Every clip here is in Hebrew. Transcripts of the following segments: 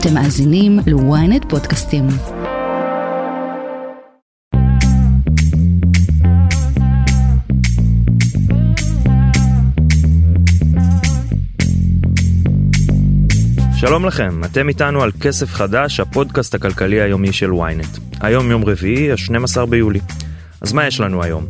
אתם מאזינים ל-ynet פודקאסטים. שלום לכם, אתם איתנו על כסף חדש, הפודקאסט הכלכלי היומי של ynet. היום יום רביעי, ה-12 ביולי. אז מה יש לנו היום?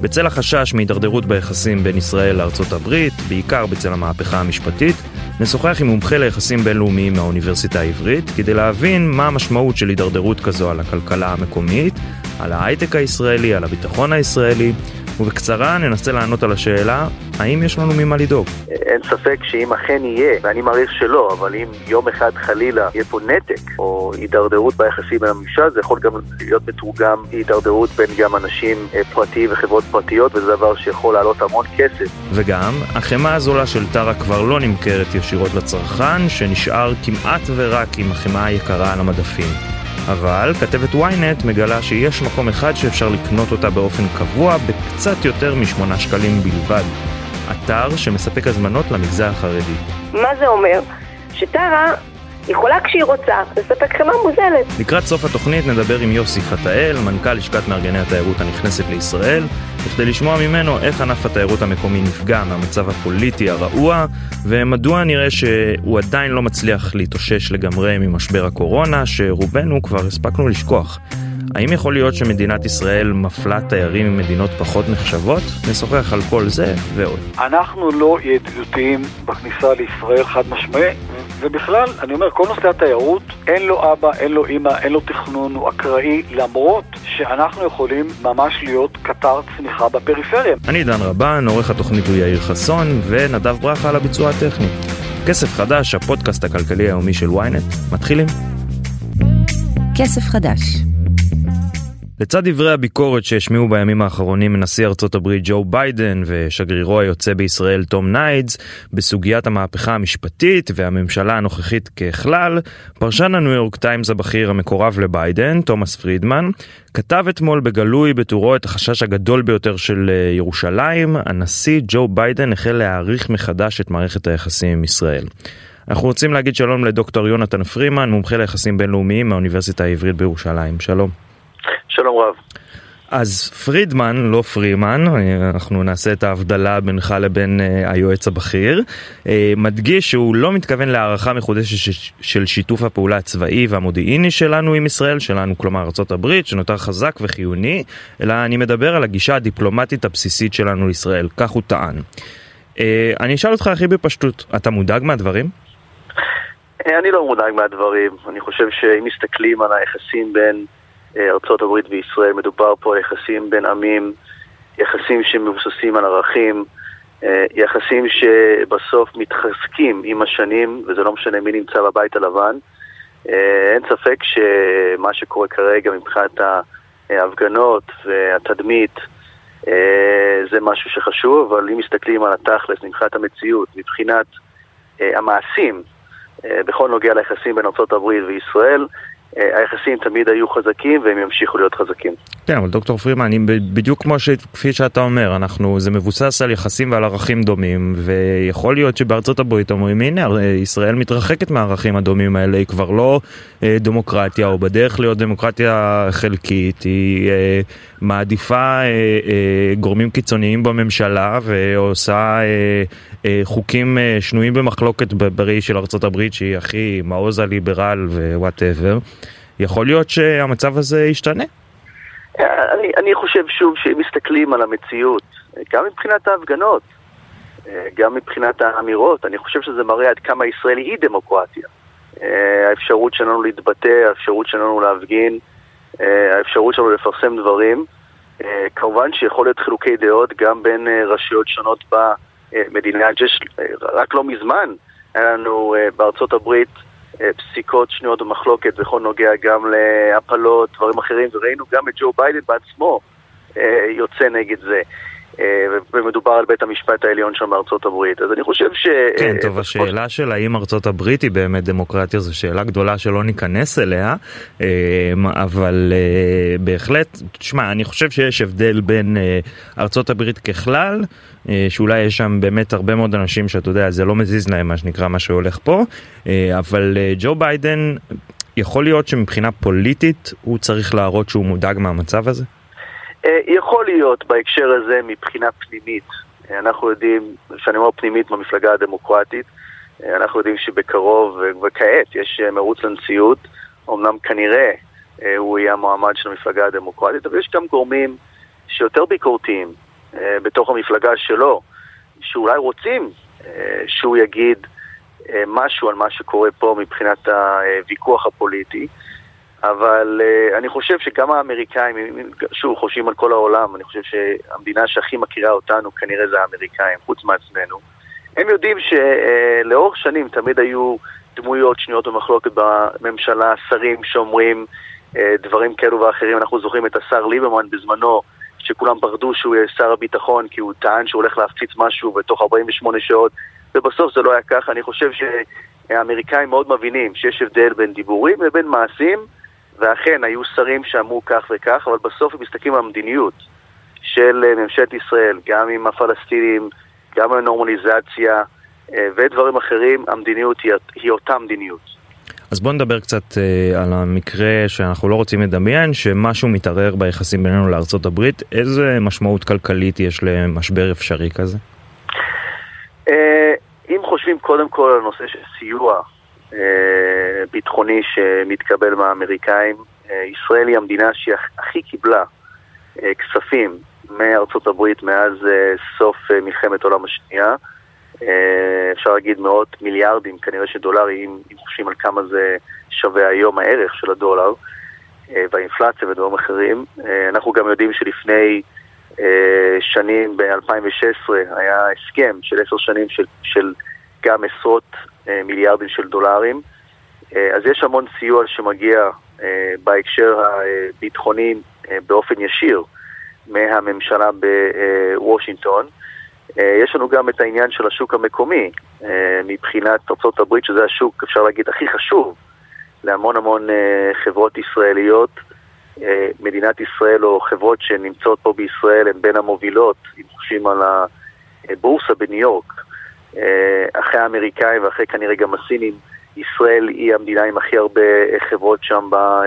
בצל החשש מהידרדרות ביחסים בין ישראל לארצות הברית, בעיקר בצל המהפכה המשפטית, נשוחח עם מומחה ליחסים בינלאומיים מהאוניברסיטה העברית, כדי להבין מה המשמעות של הידרדרות כזו על הכלכלה המקומית, על ההייטק הישראלי, על הביטחון הישראלי, ובקצרה ננסה לענות על השאלה, האם יש לנו ממה לדאוג? אין ספק שאם אכן יהיה, ואני מעריך שלא, אבל אם יום אחד חלילה יהיה פה נתק או הידרדרות ביחסים בין הממשל, זה יכול גם להיות מתורגם הידרדרות בין גם אנשים אה, פרטיים וחברות פרטיות, וזה דבר שיכול לעלות המון כסף. וגם, החמאה הזולה של טרה כבר לא נמכרת ישירות לצרכן, שנשאר כמעט ורק עם החמאה היקרה על המדפים. אבל כתבת ynet מגלה שיש מקום אחד שאפשר לקנות אותה באופן קבוע בקצת יותר משמונה שקלים בלבד. אתר שמספק הזמנות למגזר החרדי. מה זה אומר? שטרה יכולה כשהיא רוצה לספק חמאה מוזלת. לקראת סוף התוכנית נדבר עם יוסי פתאל, מנכ"ל לשכת מארגני התיירות הנכנסת לישראל, בכדי לשמוע ממנו איך ענף התיירות המקומי נפגע מהמצב הפוליטי הרעוע, ומדוע נראה שהוא עדיין לא מצליח להתאושש לגמרי ממשבר הקורונה, שרובנו כבר הספקנו לשכוח. האם יכול להיות שמדינת ישראל מפלה תיירים ממדינות פחות נחשבות? נשוחח על כל זה ועוד. אנחנו לא ידידותיים בכניסה לישראל חד משמעי, ובכלל, אני אומר, כל נושא התיירות, אין לו אבא, אין לו אימא, אין לו תכנון, הוא אקראי, למרות שאנחנו יכולים ממש להיות קטר צמיחה בפריפריה. אני דן רבן, עורך התוכנית הוא יאיר חסון, ונדב ברכה על הביצוע הטכני. כסף חדש, הפודקאסט הכלכלי היומי של ynet, מתחילים. כסף חדש לצד דברי הביקורת שהשמיעו בימים האחרונים מנשיא ארצות הברית ג'ו ביידן ושגרירו היוצא בישראל תום ניידס בסוגיית המהפכה המשפטית והממשלה הנוכחית ככלל, פרשן הניו יורק טיימס הבכיר המקורב לביידן, תומאס פרידמן, כתב אתמול בגלוי בטורו את החשש הגדול ביותר של אה, ירושלים, הנשיא ג'ו ביידן החל להעריך מחדש את מערכת היחסים עם ישראל. אנחנו רוצים להגיד שלום לדוקטור יונתן פרימן, מומחה ליחסים בינלאומיים מהאוניברסיטה העברית בירושלים. שלום. שלום רב. אז פרידמן, לא פרימן, אנחנו נעשה את ההבדלה בינך לבין uh, היועץ הבכיר, uh, מדגיש שהוא לא מתכוון להערכה מחודשת של שיתוף הפעולה הצבאי והמודיעיני שלנו עם ישראל, שלנו כלומר ארה"ב, שנותר חזק וחיוני, אלא אני מדבר על הגישה הדיפלומטית הבסיסית שלנו לישראל, כך הוא טען. אני אשאל אותך הכי בפשטות, אתה מודאג מהדברים? אני לא מודאג מהדברים, אני חושב שאם מסתכלים על היחסים בין אה, ארצות הברית וישראל, מדובר פה על יחסים בין עמים, יחסים שמבוססים על ערכים, אה, יחסים שבסוף מתחזקים עם השנים, וזה לא משנה מי נמצא בבית הלבן. אה, אין ספק שמה שקורה כרגע מבחינת ההפגנות והתדמית זה משהו שחשוב, אבל אם מסתכלים על התכלס, מבחינת המציאות, מבחינת המעשים, בכל נוגע ליחסים בין ארה"ב וישראל, אה, היחסים תמיד היו חזקים והם ימשיכו להיות חזקים. כן, אבל דוקטור פרימן, בדיוק כמו ש... כפי שאתה אומר, אנחנו, זה מבוסס על יחסים ועל ערכים דומים, ויכול להיות שבארצות הברית אומרים, הנה, ישראל מתרחקת מהערכים הדומים האלה, היא כבר לא אה, דמוקרטיה, או בדרך להיות דמוקרטיה חלקית, היא אה, מעדיפה אה, אה, גורמים קיצוניים בממשלה, ועושה אה, אה, חוקים אה, שנויים במחלוקת בראי של הברית, שהיא הכי מעוז ה liberal ו whatever. יכול להיות שהמצב הזה ישתנה? אני, אני חושב שוב שאם מסתכלים על המציאות, גם מבחינת ההפגנות, גם מבחינת האמירות, אני חושב שזה מראה עד כמה ישראל היא דמוקרטיה. האפשרות שלנו להתבטא, האפשרות שלנו להפגין, האפשרות שלנו לפרסם דברים. כמובן שיכול להיות חילוקי דעות גם בין רשויות שונות במדינה. רק לא מזמן היה לנו בארצות הברית אה, פסיקות שנויות במחלוקת בכל נוגע גם להפלות, דברים אחרים, וראינו גם את ג'ו ביידן בעצמו אה, יוצא נגד זה. אה, ומדובר על בית המשפט העליון שם בארצות הברית. אז אני חושב ש... כן, טוב, השאלה של האם ארצות הברית היא באמת דמוקרטיה זו שאלה גדולה שלא ניכנס אליה, אבל בהחלט, תשמע, אני חושב שיש הבדל בין ארצות הברית ככלל, שאולי יש שם באמת הרבה מאוד אנשים שאתה יודע, זה לא מזיז להם מה שנקרא מה שהולך פה, אבל ג'ו ביידן, יכול להיות שמבחינה פוליטית הוא צריך להראות שהוא מודאג מהמצב הזה? אה, יכול להיות בהקשר הזה מבחינה פנימית. אה, אנחנו יודעים, כשאני אומר פנימית במפלגה הדמוקרטית, אה, אנחנו יודעים שבקרוב וכעת יש מרוץ לנשיאות, אמנם כנראה הוא יהיה המועמד של המפלגה הדמוקרטית, אבל יש גם גורמים שיותר ביקורתיים בתוך המפלגה שלו, שאולי רוצים שהוא יגיד משהו על מה שקורה פה מבחינת הוויכוח הפוליטי. אבל uh, אני חושב שגם האמריקאים, שוב, חושבים על כל העולם, אני חושב שהמדינה שהכי מכירה אותנו כנראה זה האמריקאים, חוץ מעצמנו. הם יודעים שלאורך uh, שנים תמיד היו דמויות שנויות במחלוקת בממשלה, שרים שאומרים uh, דברים כאלו ואחרים. אנחנו זוכרים את השר ליברמן בזמנו, שכולם פחדו שהוא יהיה שר הביטחון, כי הוא טען שהוא הולך להפציץ משהו בתוך 48 שעות, ובסוף זה לא היה ככה. אני חושב שהאמריקאים מאוד מבינים שיש הבדל בין דיבורים לבין מעשים. ואכן היו שרים שאמרו כך וכך, אבל בסוף הם מסתכלים על המדיניות של אה, ממשלת ישראל, גם עם הפלסטינים, גם עם הנורמליזציה אה, ודברים אחרים, המדיניות היא, היא אותה מדיניות. אז בואו נדבר קצת uh, על המקרה שאנחנו לא רוצים לדמיין, שמשהו מתערער ביחסים בינינו לארצות הברית. איזה משמעות כלכלית יש למשבר אפשרי כזה? Uh, אם חושבים קודם כל על נושא של סיוע אה, ביטחוני שמתקבל מהאמריקאים. אה, ישראל היא המדינה שהכי קיבלה אה, כספים מארצות הברית מאז סוף מלחמת העולם השנייה. אפשר להגיד מאות מיליארדים, כנראה שדולרים, אם חושבים על כמה זה שווה היום הערך של הדולר והאינפלציה ודברים אחרים. אנחנו גם יודעים שלפני שנים, ב-2016, היה הסכם של עשר שנים של, של גם עשרות אה, מיליארדים של דולרים. אה, אז יש המון סיוע שמגיע אה, בהקשר הביטחוני באופן ישיר מהממשלה בוושינגטון. יש לנו גם את העניין של השוק המקומי מבחינת ארה"ב, שזה השוק, אפשר להגיד, הכי חשוב להמון המון חברות ישראליות. מדינת ישראל או חברות שנמצאות פה בישראל הן בין המובילות, אם חושבים על הבורסה בניו יורק, אה, אחרי האמריקאים ואחרי כנראה גם הסינים, ישראל היא המדינה עם הכי הרבה חברות שם אה,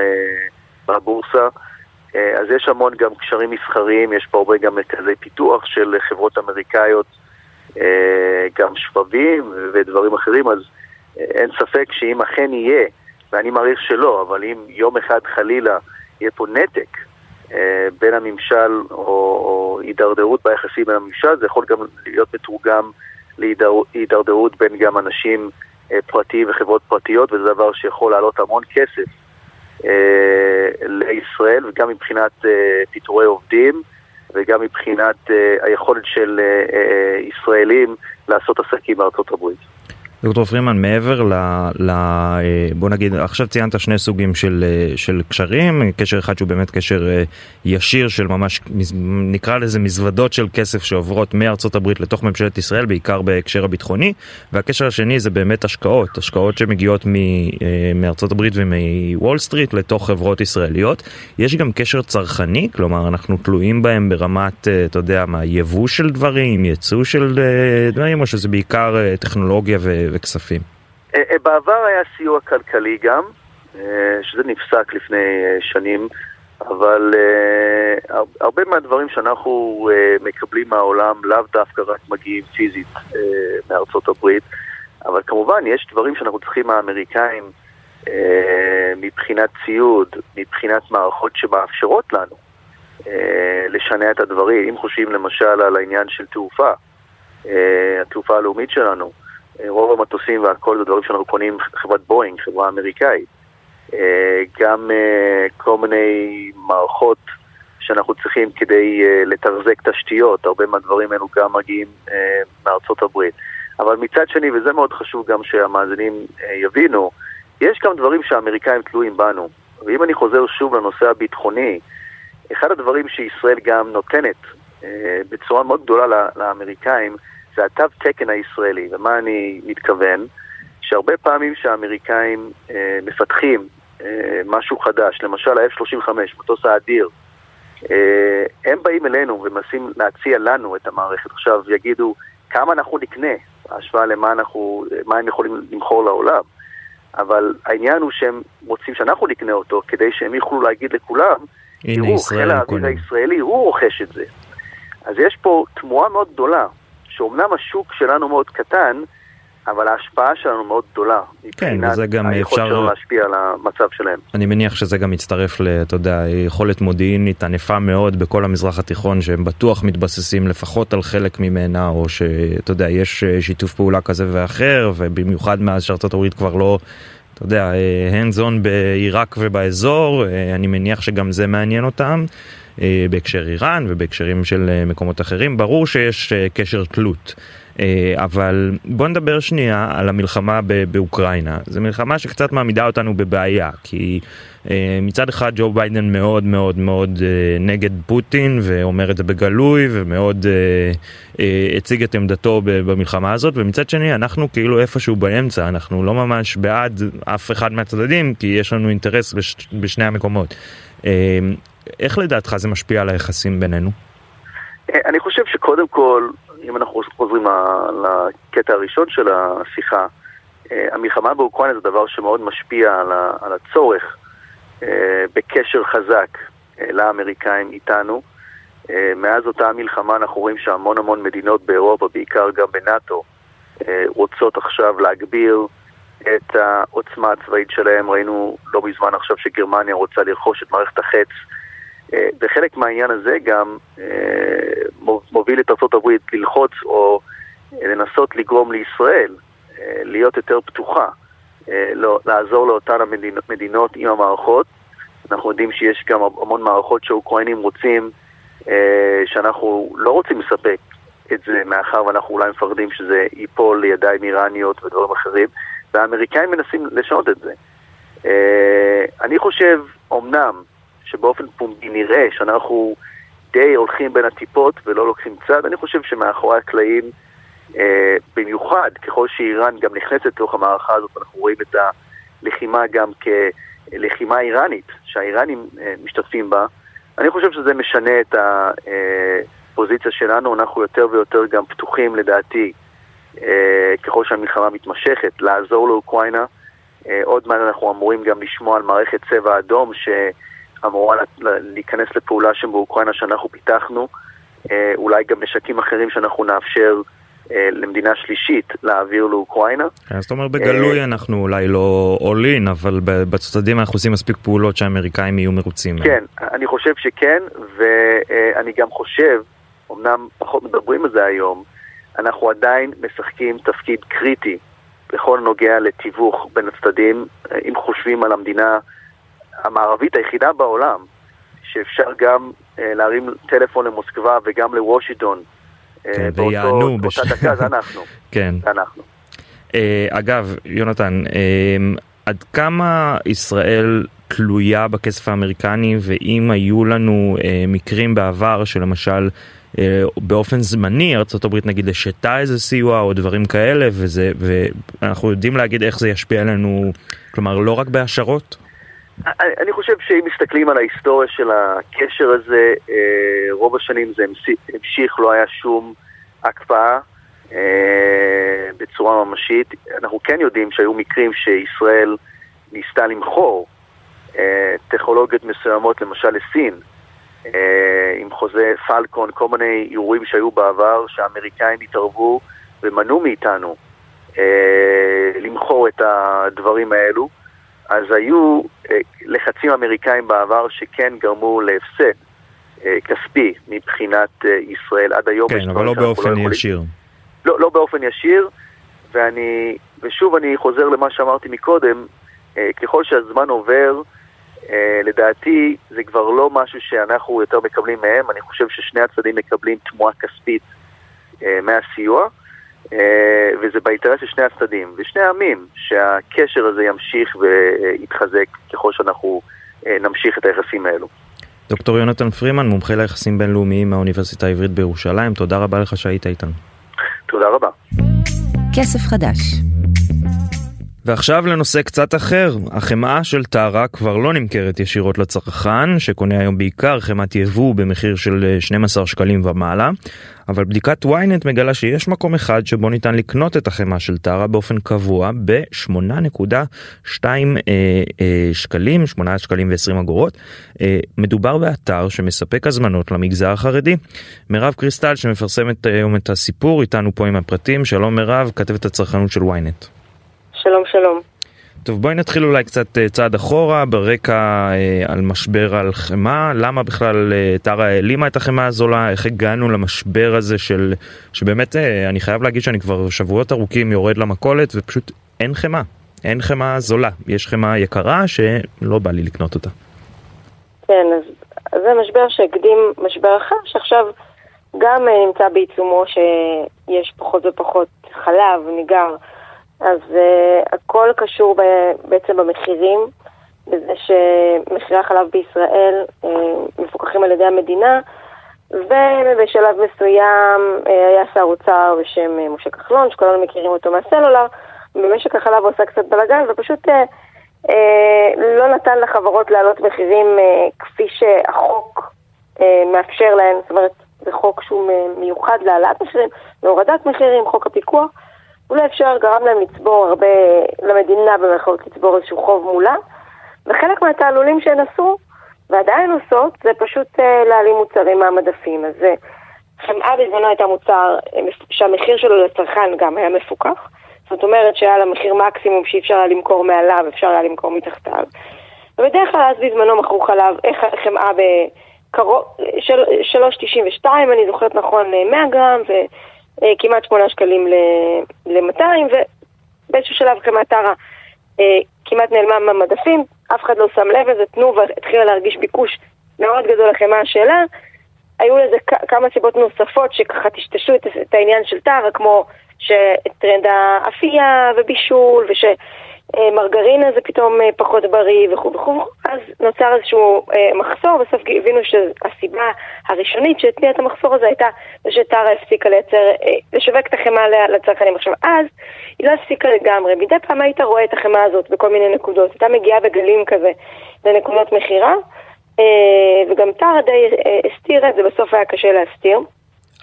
בבורסה. אה, אז יש המון גם קשרים מסחריים, יש פה הרבה גם מרכזי פיתוח של חברות אמריקאיות, גם שבבים ודברים אחרים, אז אין ספק שאם אכן יהיה, ואני מעריך שלא, אבל אם יום אחד חלילה יהיה פה נתק בין הממשל או הידרדרות ביחסים בין הממשל, זה יכול גם להיות מתורגם להידרדרות בין גם אנשים אה, פרטיים וחברות פרטיות, וזה דבר שיכול לעלות המון כסף אה, לישראל, וגם מבחינת אה, פיטורי עובדים, וגם מבחינת היכולת של ישראלים לעשות עסקים בארצות הברית. דוקטור פרימן, מעבר ל, ל... אה, בוא נגיד, עכשיו ציינת שני סוגים של, אה, של קשרים, קשר אחד שהוא באמת קשר אה, ישיר של ממש, נקרא לזה מזוודות של כסף שעוברות מארצות הברית לתוך ממשלת ישראל, בעיקר בהקשר הביטחוני, והקשר השני זה באמת השקעות, השקעות שמגיעות מ, מארצות הברית ומוול סטריט לתוך חברות ישראליות. יש גם קשר צרכני, כלומר אנחנו תלויים בהם ברמת, אתה יודע מה, יבוא של דברים, ייצוא של דברים, או שזה בעיקר טכנולוגיה ו... וכספים? אה, אה, בעבר היה סיוע כלכלי גם, אה, שזה נפסק לפני שנים, אבל הרבה מהדברים שאנחנו מקבלים מהעולם לאו דווקא רק מגיעים פיזית מארצות הברית, אבל כמובן יש דברים שאנחנו צריכים מהאמריקאים מבחינת ציוד, מבחינת מערכות שמאפשרות לנו לשנע את הדברים. אם חושבים למשל על העניין של תעופה, התעופה הלאומית שלנו, רוב המטוסים והכל זה דברים שאנחנו קונים חברת בואינג, חברה אמריקאית. אה, גם אה, כל מיני מערכות שאנחנו צריכים כדי אה, לתחזק תשתיות, הרבה מהדברים האלו גם מגיעים מארצות הברית. אבל מצד שני, וזה מאוד חשוב גם שהמאזינים יבינו, יש גם דברים שהאמריקאים תלויים בנו. ואם אני חוזר שוב לנושא הביטחוני, אחד הדברים שישראל גם נותנת בצורה מאוד גדולה לאמריקאים זה התו תקן הישראלי. ומה אני מתכוון? שהרבה פעמים שהאמריקאים מפתחים משהו חדש, למשל ה-F-35, מטוס האדיר, הם באים אלינו ומנסים להציע לנו את המערכת. עכשיו יגידו, כמה אנחנו נקנה, בהשוואה למה אנחנו, מה הם יכולים למכור לעולם. אבל העניין הוא שהם רוצים שאנחנו נקנה אותו, כדי שהם יוכלו להגיד לכולם, תראו, חיל האוויר הישראלי, הוא רוכש את זה. אז יש פה תמורה מאוד גדולה, שאומנם השוק שלנו מאוד קטן, אבל ההשפעה שלנו מאוד גדולה. כן, וזה גם אפשר... היכולת שלנו להשפיע על המצב שלהם. אני מניח שזה גם מצטרף ל... אתה יודע, יכולת מודיעינית ענפה מאוד בכל המזרח התיכון, שהם בטוח מתבססים לפחות על חלק ממנה, או שאתה יודע, יש שיתוף פעולה כזה ואחר, ובמיוחד מאז שארצות הברית כבר לא... אתה יודע, hands on בעיראק ובאזור, אני מניח שגם זה מעניין אותם. בהקשר איראן ובהקשרים של מקומות אחרים, ברור שיש קשר תלות. אבל בוא נדבר שנייה על המלחמה באוקראינה. זו מלחמה שקצת מעמידה אותנו בבעיה, כי מצד אחד ג'ו ביידן מאוד מאוד מאוד נגד פוטין ואומר את זה בגלוי ומאוד הציג את עמדתו במלחמה הזאת, ומצד שני אנחנו כאילו איפשהו באמצע, אנחנו לא ממש בעד אף אחד מהצדדים, כי יש לנו אינטרס בשני המקומות. איך לדעתך זה משפיע על היחסים בינינו? אני חושב שקודם כל, אם אנחנו חוזרים לקטע הראשון של השיחה, המלחמה באוקראינה זה דבר שמאוד משפיע על הצורך בקשר חזק לאמריקאים איתנו. מאז אותה מלחמה אנחנו רואים שהמון המון מדינות באירופה, בעיקר גם בנאט"ו, רוצות עכשיו להגביר את העוצמה הצבאית שלהם. ראינו לא מזמן עכשיו שגרמניה רוצה לרכוש את מערכת החץ. וחלק מהעניין הזה גם מוביל את ארה"ב ללחוץ או לנסות לגרום לישראל להיות יותר פתוחה, לא, לעזור לאותן המדינות עם המערכות. אנחנו יודעים שיש גם המון מערכות שהאוקראינים רוצים, שאנחנו לא רוצים לספק את זה מאחר ואנחנו אולי מפחדים שזה ייפול לידיים איראניות ודברים אחרים, והאמריקאים מנסים לשנות את זה. אני חושב, אמנם, שבאופן פומבי נראה שאנחנו די הולכים בין הטיפות ולא לוקחים צד, אני חושב שמאחורי הקלעים, אה, במיוחד ככל שאיראן גם נכנסת לתוך המערכה הזאת, אנחנו רואים את הלחימה גם כלחימה איראנית, שהאיראנים אה, משתתפים בה, אני חושב שזה משנה את הפוזיציה שלנו, אנחנו יותר ויותר גם פתוחים לדעתי, אה, ככל שהמלחמה מתמשכת, לעזור לאוקראינה. אה, עוד מעט אנחנו אמורים גם לשמוע על מערכת צבע אדום, ש... אמורה להיכנס לפעולה שם באוקראינה שאנחנו פיתחנו, אולי גם נשקים אחרים שאנחנו נאפשר למדינה שלישית להעביר לאוקראינה. כן, זאת אומרת בגלוי אנחנו אולי לא עולין, אבל בצדדים אנחנו עושים מספיק פעולות שהאמריקאים יהיו מרוצים. כן, אני חושב שכן, ואני גם חושב, אמנם פחות מדברים על זה היום, אנחנו עדיין משחקים תפקיד קריטי בכל נוגע לתיווך בין הצדדים, אם חושבים על המדינה המערבית היחידה בעולם, שאפשר גם אה, להרים טלפון למוסקבה וגם לוושינגטון. אה, כן, ויענו. באותה בש... דקה, זה אנחנו. כן. זה אנחנו. אה, אגב, יונתן, אה, עד כמה ישראל תלויה בכסף האמריקני, ואם היו לנו אה, מקרים בעבר שלמשל אה, באופן זמני ארה"ב נגיד השתה איזה סיוע או דברים כאלה, וזה, ואנחנו יודעים להגיד איך זה ישפיע עלינו, כלומר לא רק בהשערות? אני חושב שאם מסתכלים על ההיסטוריה של הקשר הזה, אה, רוב השנים זה המשיך, לא היה שום הקפאה אה, בצורה ממשית. אנחנו כן יודעים שהיו מקרים שישראל ניסתה למכור אה, טכנולוגיות מסוימות, למשל לסין, עם חוזה פלקון, כל מיני אירועים שהיו בעבר, שהאמריקאים התערבו ומנעו מאיתנו למכור את הדברים האלו. אז היו אה, לחצים אמריקאים בעבר שכן גרמו להפסד אה, כספי מבחינת אה, ישראל עד היום. כן, אבל לא באופן לא ישיר. לא, לא באופן ישיר, ואני, ושוב אני חוזר למה שאמרתי מקודם, ככל שהזמן עובר, לדעתי זה כבר לא משהו שאנחנו יותר מקבלים מהם, אני חושב ששני הצדדים מקבלים תמורה כספית מהסיוע. אה, וזה באינטרס של שני הצדדים, ושני העמים, שהקשר הזה ימשיך ויתחזק ככל שאנחנו אה, נמשיך את היחסים האלו. דוקטור יונתן פרימן, מומחה ליחסים בינלאומיים מהאוניברסיטה העברית בירושלים, תודה רבה לך שהיית איתנו. תודה רבה. כסף חדש ועכשיו לנושא קצת אחר, החמאה של טרה כבר לא נמכרת ישירות לצרכן, שקונה היום בעיקר חמת יבוא במחיר של 12 שקלים ומעלה, אבל בדיקת ynet מגלה שיש מקום אחד שבו ניתן לקנות את החמאה של טרה באופן קבוע ב-8.2 אה, אה, שקלים, 8 שקלים ו-20 אגורות. אה, מדובר באתר שמספק הזמנות למגזר החרדי. מירב קריסטל שמפרסמת היום את הסיפור, איתנו פה עם הפרטים. שלום מירב, כתבת הצרכנות של ynet. שלום שלום. טוב בואי נתחיל אולי קצת אה, צעד אחורה ברקע אה, על משבר על חמאה למה בכלל אה, טרה העלימה את החמאה הזולה איך הגענו למשבר הזה של שבאמת אה, אני חייב להגיד שאני כבר שבועות ארוכים יורד למכולת ופשוט אין חמאה אין חמאה זולה יש חמאה יקרה שלא בא לי לקנות אותה. כן, אז אז זה משבר שהקדים משבר אחר, שעכשיו גם אה, נמצא בעיצומו שיש פחות ופחות חלב, ניגר. אז uh, הכל קשור ב, בעצם במחירים, בזה שמחירי החלב בישראל uh, מפוקחים על ידי המדינה, ובשלב מסוים uh, היה שר אוצר בשם uh, משה כחלון, שכולנו מכירים אותו מהסלולר, במשק החלב הוא עשה קצת בלאגן ופשוט uh, uh, לא נתן לחברות להעלות מחירים uh, כפי שהחוק uh, מאפשר להן, זאת אומרת, זה חוק שהוא מיוחד להעלאת מחירים, להורדת מחירים, חוק הפיקוח. אולי אפשר גרם להם לצבור הרבה, למדינה במירכאות לצבור איזשהו חוב מולה, וחלק מהתעלולים שהן עשו, ועדיין עושות, זה פשוט uh, להעלים מוצרים מהמדפים. אז חמאה בזמנו הייתה מוצר uh, שהמחיר שלו לצרכן גם היה מפוקח. זאת אומרת שהיה לה מחיר מקסימום שאי אפשר היה למכור מעליו, אפשר היה למכור מתחתיו. ובדרך כלל אז בזמנו מכרו חלב, איך חמאה בקרוב, 3.92, אני זוכרת נכון, 100 גרם, ו... אה, כמעט 8 שקלים ל-200, ובאיזשהו שלב חמת טרה אה, כמעט נעלמה מהמדפים, אף אחד לא שם לב לזה, תנובה התחילה להרגיש ביקוש מאוד גדול לחמאה שלה. היו לזה כמה סיבות נוספות שככה טשטשו את, את העניין של טרה, כמו שטרנד האפייה ובישול, וש... אה, מרגרינה זה פתאום אה, פחות בריא וכו' וכו', אז נוצר איזשהו אה, מחסור, בסוף הבינו שהסיבה הראשונית שהתניעה את המחסור הזה הייתה שטרה הפסיקה לייצר, לשווק את החמאה לצרכנים. עכשיו, אז היא לא הפסיקה לגמרי, מדי פעם היית רואה את החמאה הזאת בכל מיני נקודות, הייתה מגיעה בגלים כזה לנקודות מכירה, וגם טרה די הסתירה זה, בסוף היה קשה להסתיר.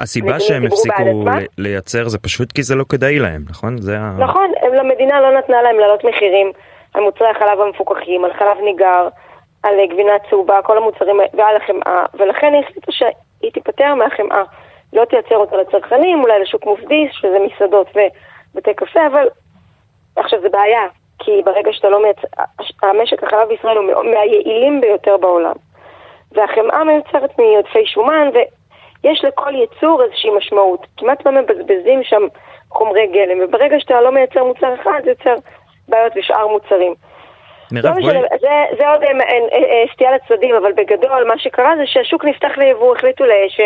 הסיבה שהם הפסיקו לייצר זה פשוט כי זה לא כדאי להם, נכון? זה נכון, למדינה לא נתנה להם להעלות מחירים על מוצרי החלב המפוקחים, על חלב ניגר, על גבינה צהובה, כל המוצרים ועל החמאה, ולכן היא החליטה שהיא תיפטר מהחמאה. לא תייצר אותה לצרכנים, אולי לשוק מוסדי, שזה מסעדות ובתי קפה, אבל עכשיו זה בעיה, כי ברגע שאתה לא מייצר, המשק החלב בישראל הוא מהיעילים ביותר בעולם. והחמאה מיוצרת מעודפי שומן, יש לכל יצור איזושהי משמעות. כמעט לא מבזבזים שם חומרי גלם, וברגע שאתה לא מייצר מוצר אחד, זה יוצר בעיות בשאר מוצרים. מירב, לא בואי... זה, זה עוד אה, אה, אה, סטייה לצדדים, אבל בגדול מה שקרה זה שהשוק נפתח ליבוא, החליטו ש,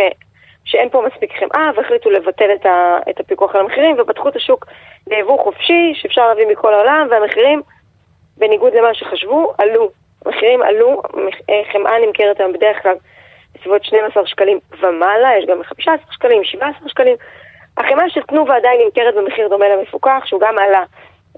שאין פה מספיק חמאה, והחליטו לבטל את, ה, את הפיקוח על המחירים, ופתחו את השוק ליבוא חופשי, שאפשר להביא מכל העולם, והמחירים, בניגוד למה שחשבו, עלו. המחירים עלו, חמאה נמכרת היום בדרך כלל בסביבות 12 שקלים ומעלה, יש גם 15 שקלים, 17 שקלים. החמאה של תנובה עדיין נמכרת במחיר דומה למפוקח, שהוא גם עלה.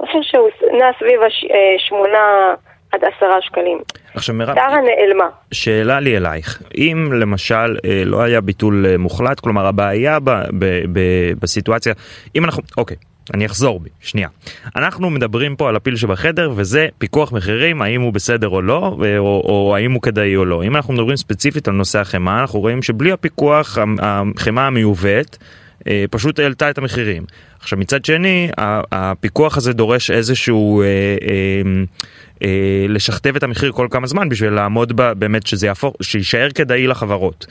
מחיר שהוא נע סביב ה-8 אה, עד 10 שקלים. עכשיו מירב, טרה נעלמה. שאלה לי אלייך, אם למשל אה, לא היה ביטול אה, מוחלט, כלומר הבעיה ב, ב, ב, בסיטואציה, אם אנחנו, אוקיי, אני אחזור בי, שנייה. אנחנו מדברים פה על הפיל שבחדר וזה פיקוח מחירים, האם הוא בסדר או לא, או, או, או האם הוא כדאי או לא. אם אנחנו מדברים ספציפית על נושא החמאה, אנחנו רואים שבלי הפיקוח, החמאה המיובאת אה, פשוט העלתה את המחירים. עכשיו מצד שני, הפיקוח הזה דורש איזשהו... אה, אה, אה, לשכתב את המחיר כל כמה זמן בשביל לעמוד בה, באמת שזה יהפוך, שיישאר כדאי לחברות.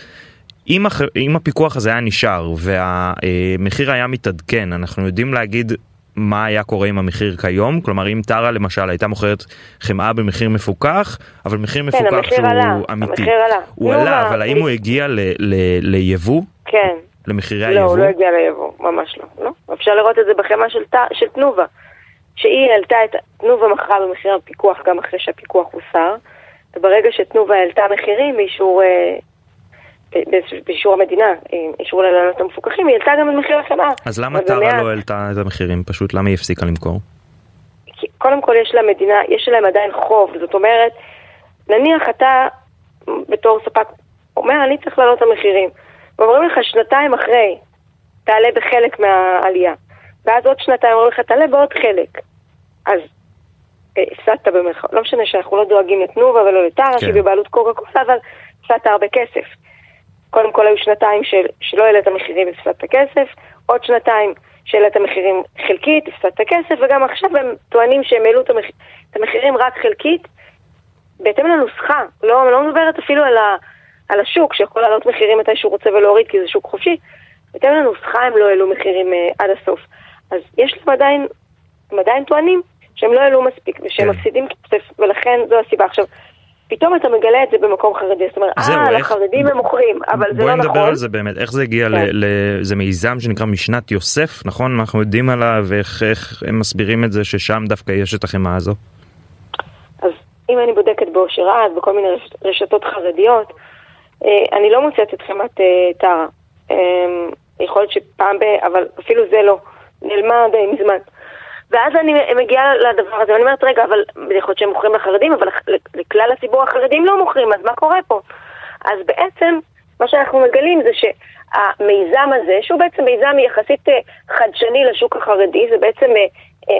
אם, הח... אם הפיקוח הזה היה נשאר והמחיר היה מתעדכן, אנחנו יודעים להגיד מה היה קורה עם המחיר כיום? כלומר, אם טרה למשל הייתה מוכרת חמאה במחיר מפוקח, אבל מחיר כן, מפוקח המחיר שהוא עלה, אמיתי. המחיר עלה. הוא עלה, מה? אבל האם הוא הגיע ל... ל... ליבוא? כן. למחירי לא, היבוא? הוא לא הגיע ליבוא, ממש לא. לא. אפשר לראות את זה בחמאה של, ת- של תנובה. שהיא העלתה את... תנובה מכרה במחיר הפיקוח גם אחרי שהפיקוח הוסר, וברגע שתנובה העלתה מחירים באישור, אה, באישור המדינה, אישור ללילות המפוקחים, היא העלתה גם את מחיר החמאה. אז למה טרה לא העלתה את המחירים? פשוט למה היא הפסיקה למכור? קודם כל יש למדינה, יש להם עדיין חוב, זאת אומרת, נניח אתה בתור ספק אומר, אני צריך להעלות את המחירים. ואומרים לך שנתיים אחרי, תעלה בחלק מהעלייה. ואז עוד שנתיים אומרים לך, תעלה בעוד חלק. אז אה, הפסדת במרכאות. לא משנה שאנחנו לא דואגים לתנובה ולא לטרה, כן. שהיא בבעלות קוקה קולה, אבל הפסדת הרבה כסף. קודם כל היו שנתיים של, שלא העלית מחירים והפסדת כסף, עוד שנתיים שהעלית מחירים חלקית, הפסדת כסף, וגם עכשיו הם טוענים שהם העלו את, המח... את המחירים רק חלקית, בהתאם לנוסחה. לא, לא מדברת אפילו על, ה... על השוק, שיכול לעלות מחירים מתי שהוא רוצה ולהוריד, כי זה שוק חופשי. בהתאם לנוסחה הם לא העלו מחירים uh, עד הסוף. אז יש להם עדיין, הם עדיין טוענים שהם לא העלו מספיק ושהם כן. מפסידים כסף, ולכן זו הסיבה. עכשיו, פתאום אתה מגלה את זה במקום חרדי, זאת אומרת, אה, לחרדים הם מוכרים, אבל זה לא נכון. בואי נדבר על זה באמת, איך זה הגיע כן. לאיזה מיזם שנקרא משנת יוסף, נכון? אנחנו יודעים עליו, ואיך הם מסבירים את זה ששם דווקא יש את החמאה הזו? אז אם אני בודקת באושר עד, בכל מיני רשתות חרדיות, אה, אני לא מוצאת את חמת אה, טרה. אה, יכול להיות שפעם ב... אבל אפילו זה לא. נעלמה די מזמן. ואז אני מגיעה לדבר הזה, ואני אומרת, רגע, אבל יכול להיות שהם מוכרים לחרדים, אבל לכלל הציבור החרדים לא מוכרים, אז מה קורה פה? אז בעצם, מה שאנחנו מגלים זה שהמיזם הזה, שהוא בעצם מיזם יחסית חדשני לשוק החרדי, זה בעצם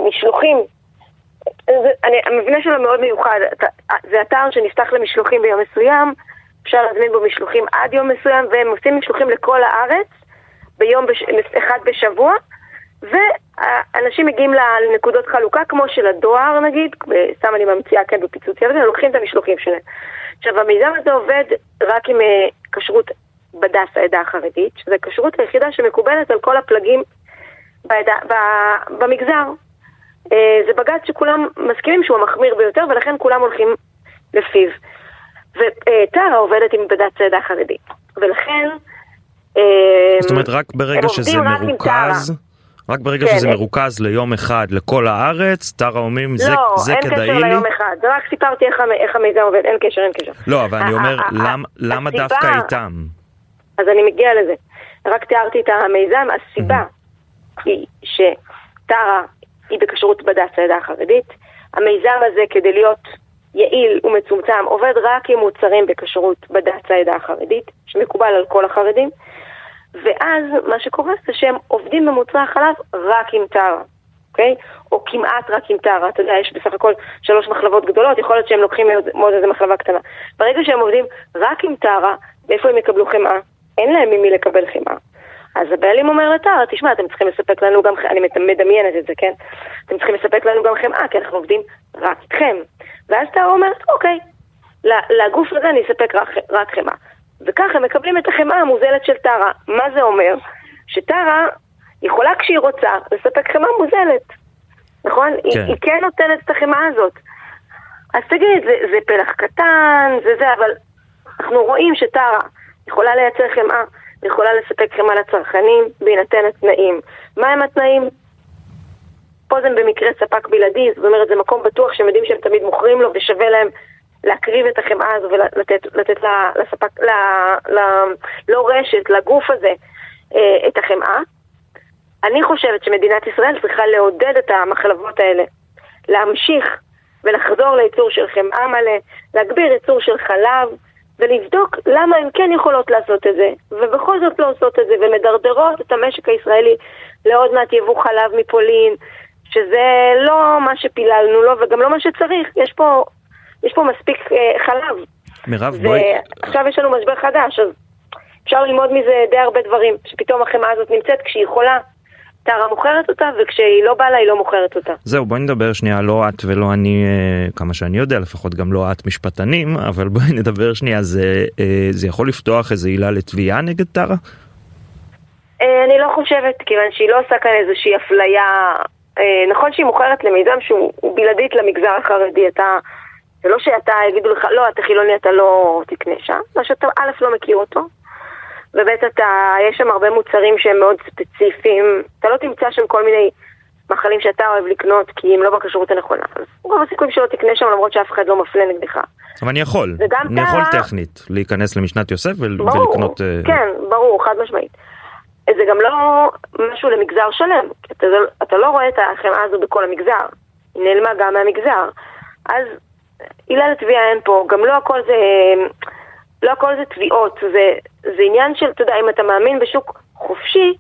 משלוחים. זה, אני, המבנה שלו מאוד מיוחד, זה אתר שנפתח למשלוחים ביום מסוים, אפשר להזמין בו משלוחים עד יום מסוים, והם עושים משלוחים לכל הארץ ביום בש... אחד בשבוע, ואנשים מגיעים לנקודות חלוקה, כמו של הדואר נגיד, סתם אני ממציאה כן בפיצוציה, ולוקחים את המשלוחים שלהם. עכשיו, המיזם הזה עובד רק עם אה, כשרות בדס העדה החרדית, שזו הכשרות היחידה שמקובלת על כל הפלגים בעדה, במגזר. אה, זה בג"ץ שכולם מסכימים שהוא המחמיר ביותר, ולכן כולם הולכים לפיו. וטרה עובדת עם בדת צעדה חרדית. ולכן... אה, זאת אומרת, רק ברגע שזה מרוכז... רק ברגע כן. שזה מרוכז ליום אחד לכל הארץ, טרה אומרים, לא, זה, זה כדאי לי? לא, אין קשר ליום אחד, רק סיפרתי איך, איך המיזם עובד, אין קשר, אין קשר. לא, אבל אני אומר, למ, למה הסיבה, דווקא איתם? אז אני מגיעה לזה. רק תיארתי את המיזם, הסיבה היא שטרה היא בכשרות בדת העדה החרדית. המיזם הזה, כדי להיות יעיל ומצומצם, עובד רק עם מוצרים בכשרות בדת העדה החרדית, שמקובל על כל החרדים, ואז מה שקורה זה שהם עובדים במוצרי החלב רק עם טרה, אוקיי? או כמעט רק עם טרה, אתה יודע, יש בסך הכל שלוש מחלבות גדולות, יכול להיות שהם לוקחים מאוד איזה מחלבה קטנה. ברגע שהם עובדים רק עם טרה, מאיפה הם יקבלו חמאה? אין להם ממי לקבל חמאה. אז הבעלים אומר לטרה, תשמע, אתם צריכים לספק לנו גם, אני מדמיינת את זה, כן? אתם צריכים לספק לנו גם חמאה, כי אנחנו עובדים רק איתכם. ואז טרה אומרת, אוקיי, לגוף הזה אני אספק רק, רק חמאה. וככה מקבלים את החמאה המוזלת של טרה. מה זה אומר? שטרה יכולה כשהיא רוצה לספק חמאה מוזלת, נכון? כן. היא, היא כן נותנת את החמאה הזאת. אז תגיד, זה, זה פלח קטן, זה זה, אבל אנחנו רואים שטרה יכולה לייצר חמאה, יכולה לספק חמאה לצרכנים בהינתן התנאים. מה הם התנאים? פה זה במקרה ספק בלעדי, זאת אומרת זה מקום בטוח שהם יודעים שהם תמיד מוכרים לו ושווה להם להקריב את החמאה הזו ולתת לתת לספק, לא רשת, לגוף הזה, אה, את החמאה. אני חושבת שמדינת ישראל צריכה לעודד את המחלבות האלה להמשיך ולחזור לייצור של חמאה מלא, להגביר ייצור של חלב ולבדוק למה הן כן יכולות לעשות את זה, ובכל זאת לא עושות את זה, ומדרדרות את המשק הישראלי לעוד מעט יבוא חלב מפולין, שזה לא מה שפיללנו לו וגם לא מה שצריך. יש פה, יש פה מספיק אה, חלב. מירב, בואי... ועכשיו יש לנו משבר חדש, אז אפשר ללמוד מזה די הרבה דברים, שפתאום החמאה הזאת נמצאת כשהיא יכולה. טרה מוכרת אותה, וכשהיא לא באה לה היא לא מוכרת אותה. זהו, בואי נדבר שנייה, לא את ולא אני, אה, כמה שאני יודע, לפחות גם לא את משפטנים, אבל בואי נדבר שנייה, זה, אה, זה יכול לפתוח איזה עילה לתביעה נגד טרה? אני לא חושבת, כיוון שהיא לא עושה כאן איזושהי אפליה אה, נכון שהיא מוכרת למיזם שהוא בלעדית למגזר החרדי, אתה, זה לא שאתה יגידו לך, לא, אתה חילוני, אתה לא תקנה שם, מה שאתה א' לא מכיר אותו, וב' אתה, יש שם הרבה מוצרים שהם מאוד ספציפיים, אתה לא תמצא שם כל מיני מאכלים שאתה אוהב לקנות כי הם לא בכשרות הנכונה. אז רוב הסיכויים שלא תקנה שם למרות שאף אחד לא מפלה נגדך. אבל אני יכול, אני יכול טרה- טכנית להיכנס למשנת יוסף ול- ברור, ולקנות... אה, כן, ברור, חד משמעית. זה גם לא משהו למגזר שלם, אתה, לא- אתה לא רואה את החמאה הזו בכל המגזר, היא נעלמה גם מהמגזר. אז עילה לתביעה אין פה, גם לא הכל זה, לא הכל זה תביעות, זה, זה עניין של, אתה יודע, אם אתה מאמין בשוק חופשי,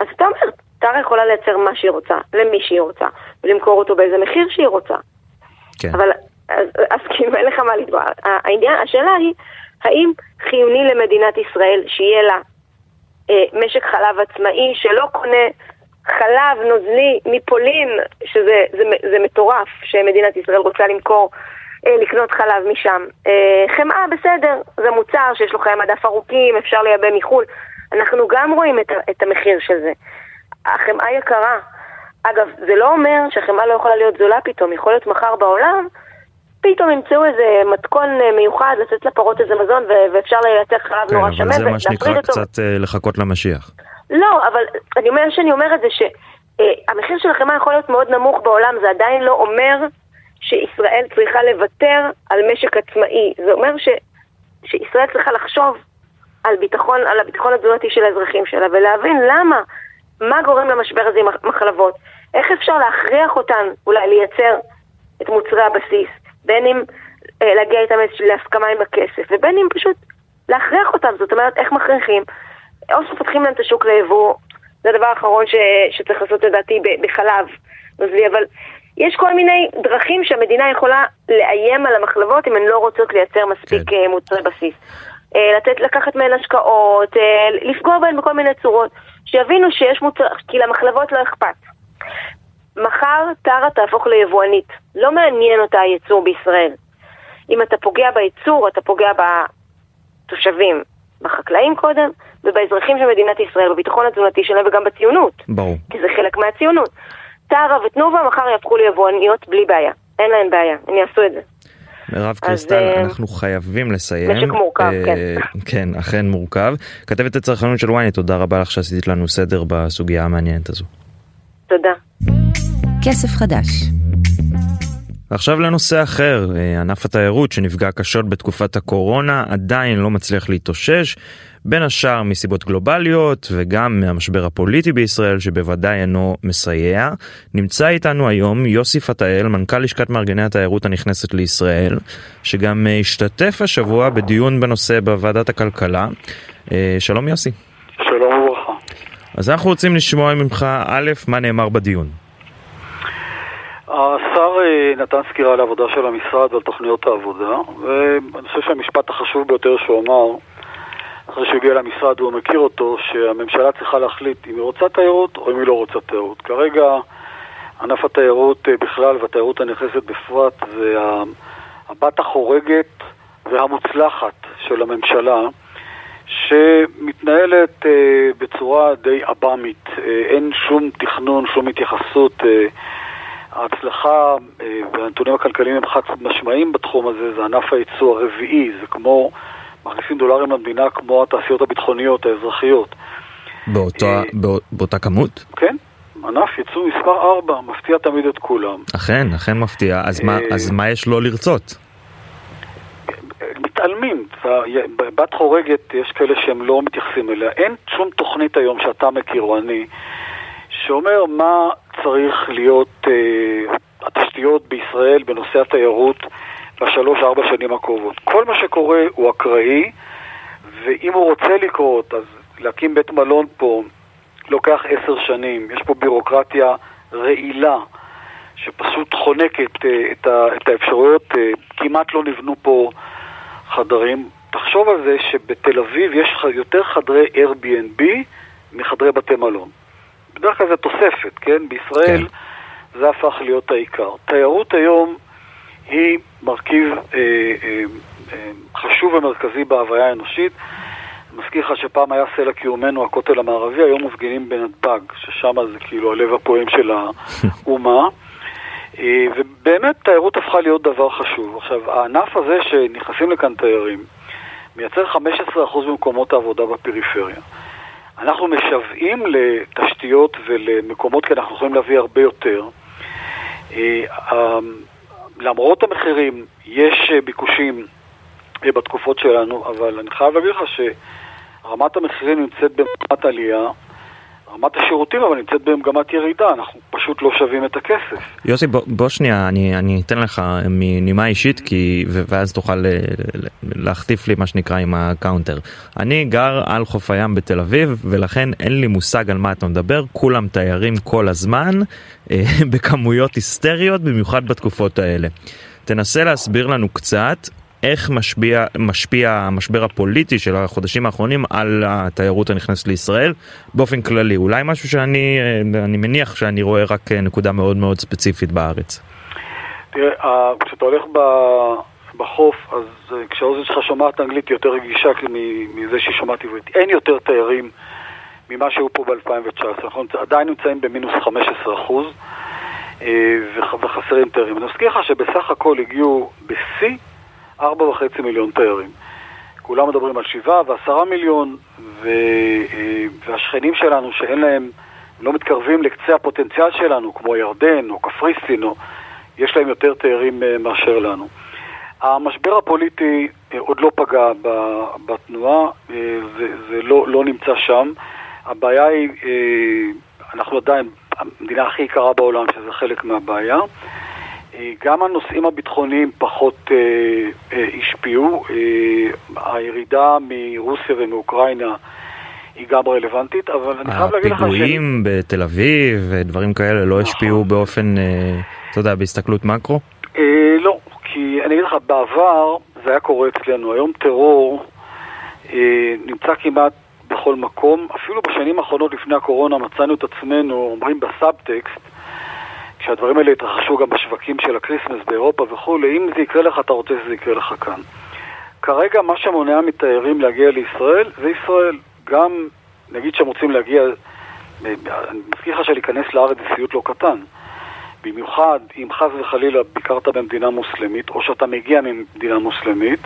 אז אתה אומר, טרה יכולה לייצר מה שהיא רוצה, למי שהיא רוצה, ולמכור אותו באיזה מחיר שהיא רוצה. כן. אבל אז, אז כאילו אין לך מה לתבוע. העניין, השאלה היא, האם חיוני למדינת ישראל שיהיה לה אה, משק חלב עצמאי שלא קונה חלב נוזלי מפולין, שזה זה, זה מטורף שמדינת ישראל רוצה למכור, אה, לקנות חלב משם. אה, חמאה בסדר, זה מוצר שיש לו חיי מדף ארוכים, אפשר לייבא מחו"ל. אנחנו גם רואים את, את המחיר של זה. החמאה יקרה. אגב, זה לא אומר שהחמאה לא יכולה להיות זולה פתאום, יכול להיות מחר בעולם, פתאום ימצאו איזה מתכון אה, מיוחד לתת לפרות איזה מזון ו- ואפשר לייצר חלב כן, נורא אבל שמן זה מה ולהפריד שנקרא אותו. קצת אה, לחכות למשיח. לא, אבל אני אומר שאני אומרת זה שהמחיר של החמאה יכול להיות מאוד נמוך בעולם, זה עדיין לא אומר שישראל צריכה לוותר על משק עצמאי. זה אומר ש, שישראל צריכה לחשוב על ביטחון, על הביטחון התזונתי של האזרחים שלה ולהבין למה, מה גורם למשבר הזה עם המחלבות, איך אפשר להכריח אותן אולי לייצר את מוצרי הבסיס, בין אם אה, להגיע איתם להסכמה עם הכסף, ובין אם פשוט להכריח אותם, זאת אומרת איך מכריחים, או שפותחים להם את השוק ליבוא, זה הדבר האחרון ש, שצריך לעשות לדעתי בחלב. נוזלי, אבל יש כל מיני דרכים שהמדינה יכולה לאיים על המחלבות אם הן לא רוצות לייצר מספיק כן. כן. מוצרי בסיס. אה, לתת, לקחת מהן השקעות, אה, לפגוע בהן בכל מיני צורות, שיבינו שיש מוצר, כי למחלבות לא אכפת. מחר טרה תהפוך ליבואנית, לא מעניין אותה הייצור בישראל. אם אתה פוגע בייצור, אתה פוגע בתושבים, בחקלאים קודם, ובאזרחים של מדינת ישראל, בביטחון התזונתי שלהם וגם בציונות, ברור. כי זה חלק מהציונות. טרה ותנובה מחר יהפכו ליבואניות בלי בעיה. אין להן בעיה, הן יעשו את זה. מירב קריסטל, אה, אנחנו חייבים לסיים. משק מורכב, אה, כן. כן, אכן מורכב. כתבת הצרכנות של ynet, תודה רבה לך שעשית לנו סדר בסוגיה המעניינת הזו. תודה. כסף חדש. עכשיו לנושא אחר, אה, ענף התיירות שנפגע קשות בתקופת הקורונה עדיין לא מצליח להתאושש, בין השאר מסיבות גלובליות וגם מהמשבר הפוליטי בישראל שבוודאי אינו מסייע. נמצא איתנו היום יוסי פתאל, מנכ"ל לשכת מארגני התיירות הנכנסת לישראל, שגם אה, השתתף השבוע בדיון בנושא בוועדת הכלכלה. אה, שלום יוסי. שלום וברכה. אז אנחנו רוצים לשמוע ממך, א', מה נאמר בדיון. השר אה, נתן סקירה על העבודה של המשרד ועל תוכניות העבודה, ואני חושב שהמשפט החשוב ביותר שהוא אמר, אחרי שהוא הגיע למשרד והוא מכיר אותו, שהממשלה צריכה להחליט אם היא רוצה תיירות או אם היא לא רוצה תיירות. כרגע ענף התיירות אה, בכלל והתיירות הנכנסת בפרט זה הבת החורגת והמוצלחת של הממשלה, שמתנהלת אה, בצורה די עב"מית. אה, אין שום תכנון, שום התייחסות. אה, ההצלחה אה, והנתונים הכלכליים הם חד משמעיים בתחום הזה, זה ענף הייצוא הרביעי, זה כמו, מכניסים דולרים למדינה כמו התעשיות הביטחוניות, האזרחיות. באותה, אה, בא, באותה כמות? כן, ענף ייצוא מספר 4, מפתיע תמיד את כולם. אכן, אכן מפתיע. אז, מה, אה, אז מה יש לו לרצות? מתעלמים, בת חורגת, יש כאלה שהם לא מתייחסים אליה. אין שום תוכנית היום שאתה מכיר או אני, שאומר מה צריך להיות אה, התשתיות בישראל בנושא התיירות בשלוש-ארבע שנים הקרובות. כל מה שקורה הוא אקראי, ואם הוא רוצה לקרות, אז להקים בית מלון פה לוקח עשר שנים. יש פה בירוקרטיה רעילה. שפשוט חונקת אה, את, ה, את האפשרויות, אה, כמעט לא נבנו פה חדרים. תחשוב על זה שבתל אביב יש יותר חדרי Airbnb מחדרי בתי מלון. בדרך כלל זה תוספת, כן? בישראל כן. זה הפך להיות העיקר. תיירות היום היא מרכיב אה, אה, אה, חשוב ומרכזי בהוויה האנושית. אני מזכיר לך שפעם היה סלע קיומנו הכותל המערבי, היום מפגינים בנתב"ג, ששם זה כאילו הלב הפועם של האומה. אה, ובאמת תיירות הפכה להיות דבר חשוב. עכשיו, הענף הזה שנכנסים לכאן תיירים, מייצר 15% ממקומות העבודה בפריפריה. אנחנו משוועים לתשתיות ולמקומות כי אנחנו יכולים להביא הרבה יותר. אה, אמ, למרות המחירים, יש ביקושים בתקופות שלנו, אבל אני חייב להגיד לך שרמת המחירים נמצאת במגמת עלייה. רמת השירותים אבל נמצאת במגמת ירידה, אנחנו פשוט לא שווים את הכסף. יוסי, בוא, בוא שנייה, אני, אני אתן לך מנימה אישית, כי, ואז תוכל אה, להחטיף לי מה שנקרא עם ה counter. אני גר על חוף הים בתל אביב, ולכן אין לי מושג על מה אתה מדבר, כולם תיירים כל הזמן, אה, בכמויות היסטריות, במיוחד בתקופות האלה. תנסה להסביר לנו קצת איך משפיע, משפיע המשבר הפוליטי של החודשים האחרונים על התיירות הנכנסת לישראל באופן כללי? אולי משהו שאני אני מניח שאני רואה רק נקודה מאוד מאוד ספציפית בארץ. תראה, כשאתה הולך בחוף, אז אה, כשהאוזן שלך שומעת אנגלית היא יותר רגישה מזה שהיא שומעת עברית. אין יותר תיירים ממה שהיו פה ב-2019. אנחנו עדיין נמצאים במינוס 15 אחוז אה, וחסרים תיירים. אני מזכיר לך שבסך הכל הגיעו בשיא ארבע וחצי מיליון תיירים. כולם מדברים על שבעה ועשרה מיליון, ו... אה, והשכנים שלנו שאין להם, לא מתקרבים לקצה הפוטנציאל שלנו, כמו ירדן או קפריסין, או... יש להם יותר תיירים אה, מאשר לנו. המשבר הפוליטי אה, עוד לא פגע בתנועה, זה, זה לא, לא נמצא שם. הבעיה היא, אנחנו עדיין המדינה הכי יקרה בעולם, שזה חלק מהבעיה. אה, גם הנושאים הביטחוניים פחות אה, אה, השפיעו. אה, הירידה מרוסיה ומאוקראינה היא גם רלוונטית, אבל אני חייב להגיד לך ש... הפיגועים בתל אביב ודברים כאלה לא השפיעו נכון. באופן, אה, אתה יודע, בהסתכלות מקרו? לא, כי אני אגיד לך, בעבר זה היה קורה אצלנו. היום טרור נמצא כמעט בכל מקום. אפילו בשנים האחרונות לפני הקורונה מצאנו את עצמנו, אומרים בסאבטקסט, כשהדברים האלה יתרחשו גם בשווקים של הקריסמס באירופה וכולי, אם זה יקרה לך, אתה רוצה שזה יקרה לך כאן. כרגע מה שמונע מתיירים להגיע לישראל זה ישראל. גם, נגיד שהם רוצים להגיע, אני מזכיר לך שלהיכנס לארץ זה סיוט לא קטן. במיוחד אם חס וחלילה ביקרת במדינה מוסלמית, או שאתה מגיע ממדינה מוסלמית,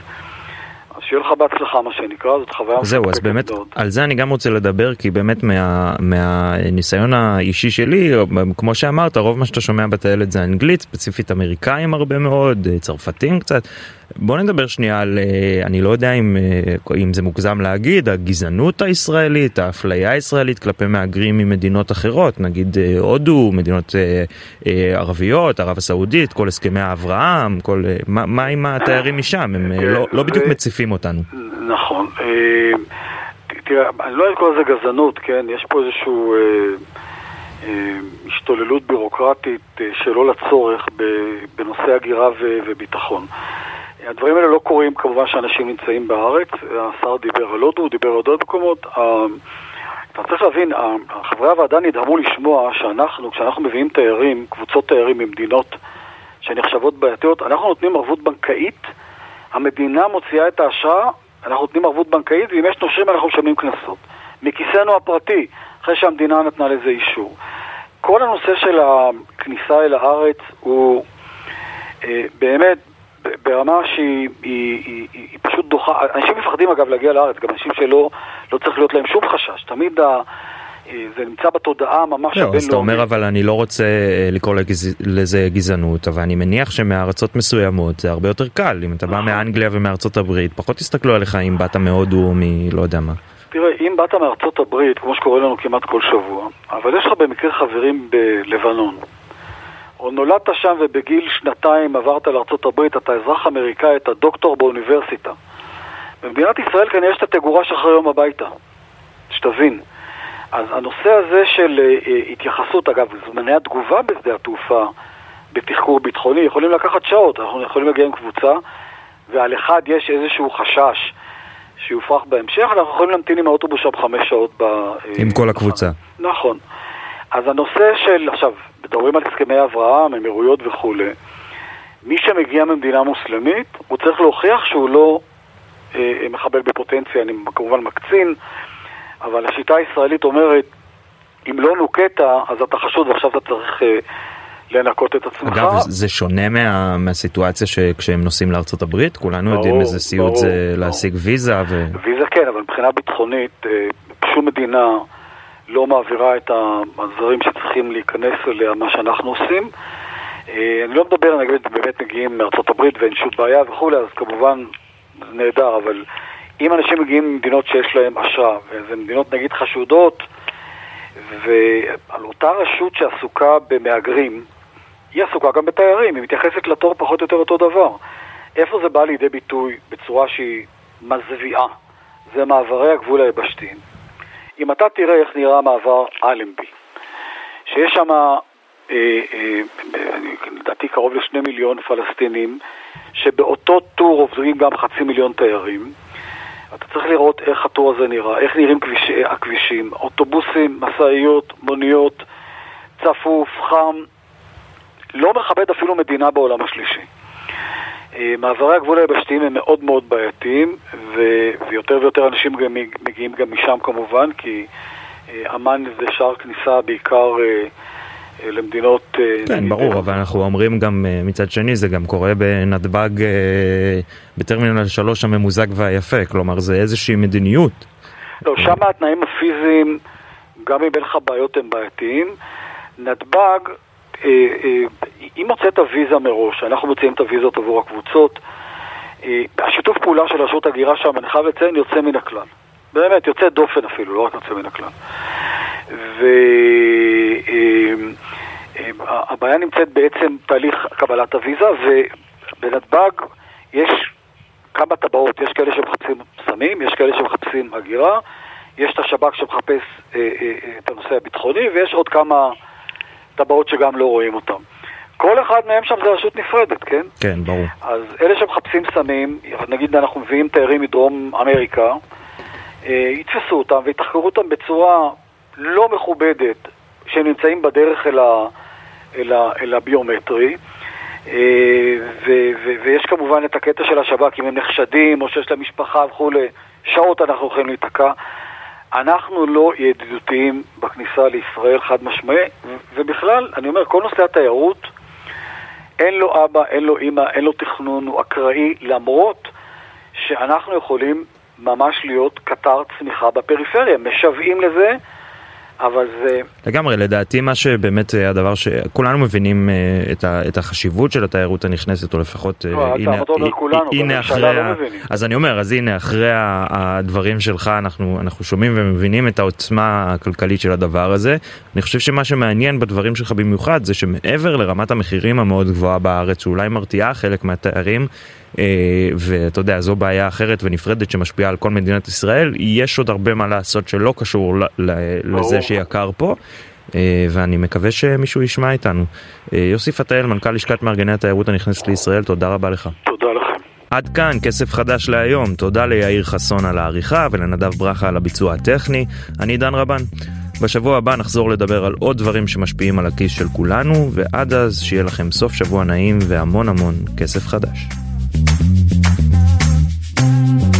אז שיהיה לך בהצלחה מה שנקרא, זאת חוויה זהו, אז באמת, מאוד. על זה אני גם רוצה לדבר, כי באמת מה, מהניסיון האישי שלי, כמו שאמרת, רוב מה שאתה שומע בטיילת זה אנגלית, ספציפית אמריקאים הרבה מאוד, צרפתים קצת. בוא נדבר שנייה על, אה, אני לא יודע אם, אה, אם זה מוגזם להגיד, הגזענות הישראלית, האפליה הישראלית כלפי מהגרים ממדינות אחרות, נגיד אה, הודו, מדינות ערביות, ערב הסעודית, כל הסכמי האברהם, כל, מה, מה עם התיירים משם? הם לא, לא בדיוק מציפים אותנו. נכון. תראה, אני לא אקרא לזה גזענות, כן? יש פה איזשהו... השתוללות בירוקרטית שלא לצורך בנושא הגירה וביטחון. הדברים האלה לא קורים כמובן שאנשים נמצאים בארץ, השר דיבר על הודו, הוא דיבר על עוד מקומות. אה, אתה צריך להבין, חברי הוועדה נדהמו לשמוע שאנחנו, כשאנחנו מביאים תיירים, קבוצות תיירים ממדינות שנחשבות בעייתיות, אנחנו נותנים ערבות בנקאית, המדינה מוציאה את האשרה, אנחנו נותנים ערבות בנקאית, ואם יש נושרים אנחנו משלמים קנסות. מכיסנו הפרטי, אחרי שהמדינה נתנה לזה אישור. כל הנושא של הכניסה אל הארץ הוא אה, באמת ברמה שהיא היא, היא, היא, היא פשוט דוחה, אנשים מפחדים אגב להגיע לארץ, גם אנשים שלא לא צריך להיות להם שום חשש, תמיד ה... אה, זה נמצא בתודעה ממש הבינלאומית. לא, אז אתה אומר אבל אני לא רוצה אה, לקרוא. לזה גזענות, אבל אני מניח שמארצות מסוימות זה הרבה יותר קל. אם אתה בא נכון. מאנגליה ומארצות הברית, פחות יסתכלו עליך אם באת מהודו או מלא יודע מה. תראה, אם באת מארצות הברית, כמו שקורה לנו כמעט כל שבוע, אבל יש לך במקרה חברים בלבנון, או נולדת שם ובגיל שנתיים עברת לארה"ב, אתה אזרח אמריקאי, אתה דוקטור באוניברסיטה. במדינת ישראל כנראה יש את התגורה שלך יום הביתה, שתבין. אז הנושא הזה של uh, התייחסות, אגב, זמני התגובה בשדה התעופה בתחקור ביטחוני יכולים לקחת שעות, אנחנו יכולים להגיע עם קבוצה ועל אחד יש איזשהו חשש שיופרח בהמשך, אנחנו יכולים להמתין עם האוטובוס שם חמש שעות. ב, אה, עם כל הקבוצה. נכון. אז הנושא של, עכשיו, מדברים על הסכמי אברהם, אמירויות וכולי, מי שמגיע ממדינה מוסלמית, הוא צריך להוכיח שהוא לא אה, מחבל בפוטנציה, אני כמובן מקצין, אבל השיטה הישראלית אומרת, אם לא נוקטת, אז אתה חשוד ועכשיו אתה צריך אה, לנקות את עצמך. אגב, זה שונה מה, מהסיטואציה שכשהם נוסעים לארצות הברית? כולנו ברור, יודעים איזה סיוט ברור, זה ברור. להשיג ויזה. ו... ויזה כן, אבל מבחינה ביטחונית, אה, שום מדינה לא מעבירה את הזרים שצריכים להיכנס אליה, מה שאנחנו עושים. אה, אני לא מדבר, נגיד, באמת מגיעים מארצות הברית ואין שום בעיה וכולי, אז כמובן זה נהדר, אבל אם אנשים מגיעים ממדינות שיש להם אשרה, וזה מדינות נגיד חשודות, ועל אותה רשות שעסוקה במהגרים, היא עסוקה גם בתיירים, היא מתייחסת לתור פחות או יותר אותו דבר. איפה זה בא לידי ביטוי בצורה שהיא מזוויעה? זה מעברי הגבול היבשתיים. אם אתה תראה איך נראה מעבר אלנבי, שיש שם, אה, אה, לדעתי קרוב לשני מיליון פלסטינים, שבאותו טור עוברים גם חצי מיליון תיירים, אתה צריך לראות איך הטור הזה נראה, איך נראים כביש, הכבישים, אוטובוסים, משאיות, מוניות, צפוף, חם, לא מכבד אפילו מדינה בעולם השלישי. אה, מעברי הגבול היבשתיים הם מאוד מאוד בעייתיים, ו- ויותר ויותר אנשים גם מגיעים גם משם כמובן, כי אה, אמ"ן זה שער כניסה בעיקר אה, למדינות... כן, ברור, אבל אנחנו אומרים גם מצד שני, זה גם קורה בנתב"ג, בטרמינל 3 הממוזג והיפה, כלומר זה איזושהי מדיניות. לא, שם התנאים הפיזיים, גם אם אין לך בעיות, הם בעייתיים. נתב"ג אה, אה, אם הוצאת ויזה מראש, אנחנו מוציאים את הוויזות עבור הקבוצות, אה, השיתוף פעולה של רשות הגירה שם, אני חייב לציין, יוצא מן הכלל. באמת, יוצא דופן אפילו, לא רק יוצא מן הכלל. והבעיה נמצאת בעצם תהליך קבלת הוויזה, ובנתב"ג יש כמה טבעות, יש כאלה שמחפשים סמים, יש כאלה שמחפשים הגירה, יש את השב"כ שמחפש את הנושא הביטחוני, ויש עוד כמה... טבעות שגם לא רואים אותן. כל אחד מהם שם זה רשות נפרדת, כן? כן, ברור. אז אלה שמחפשים סמים, נגיד אנחנו מביאים תיירים מדרום אמריקה, אה, יתפסו אותם ויתחקרו אותם בצורה לא מכובדת, שהם נמצאים בדרך אל, ה, אל, ה, אל הביומטרי. אה, ו, ו, ויש כמובן את הקטע של השב"כ, אם הם נחשדים או שיש להם משפחה וכולי, שעות אנחנו יכולים להיתקע. אנחנו לא ידידותיים בכניסה לישראל חד משמעי, ובכלל, אני אומר, כל נושא התיירות, אין לו אבא, אין לו אימא, אין לו תכנון, הוא אקראי, למרות שאנחנו יכולים ממש להיות קטר צמיחה בפריפריה, משוועים לזה. אבל זה... לגמרי, לדעתי מה שבאמת אה, הדבר שכולנו מבינים אה, את, ה, את החשיבות של התיירות הנכנסת, או לפחות... אה, לא, הנה, אומר כולנו, הנה אחרי... לא מבינים. אז אני אומר, אז הנה, אחרי הדברים שלך אנחנו, אנחנו שומעים ומבינים את העוצמה הכלכלית של הדבר הזה. אני חושב שמה שמעניין בדברים שלך במיוחד זה שמעבר לרמת המחירים המאוד גבוהה בארץ, שאולי מרתיעה חלק מהתיירים, ואתה יודע, זו בעיה אחרת ונפרדת שמשפיעה על כל מדינת ישראל. יש עוד הרבה מה לעשות שלא קשור לזה שיקר פה. אה, ואני מקווה שמישהו ישמע איתנו. אה, יוסי פתאל, מנכ"ל לשכת מארגני התיירות הנכנסת לישראל, תודה רבה לך. תודה לכם. עד כאן כסף חדש להיום, תודה ליאיר חסון על העריכה ולנדב ברכה על הביצוע הטכני, אני דן רבן. בשבוע הבא נחזור לדבר על עוד דברים שמשפיעים על הכיס של כולנו, ועד אז שיהיה לכם סוף שבוע נעים והמון המון כסף חדש. Thank you.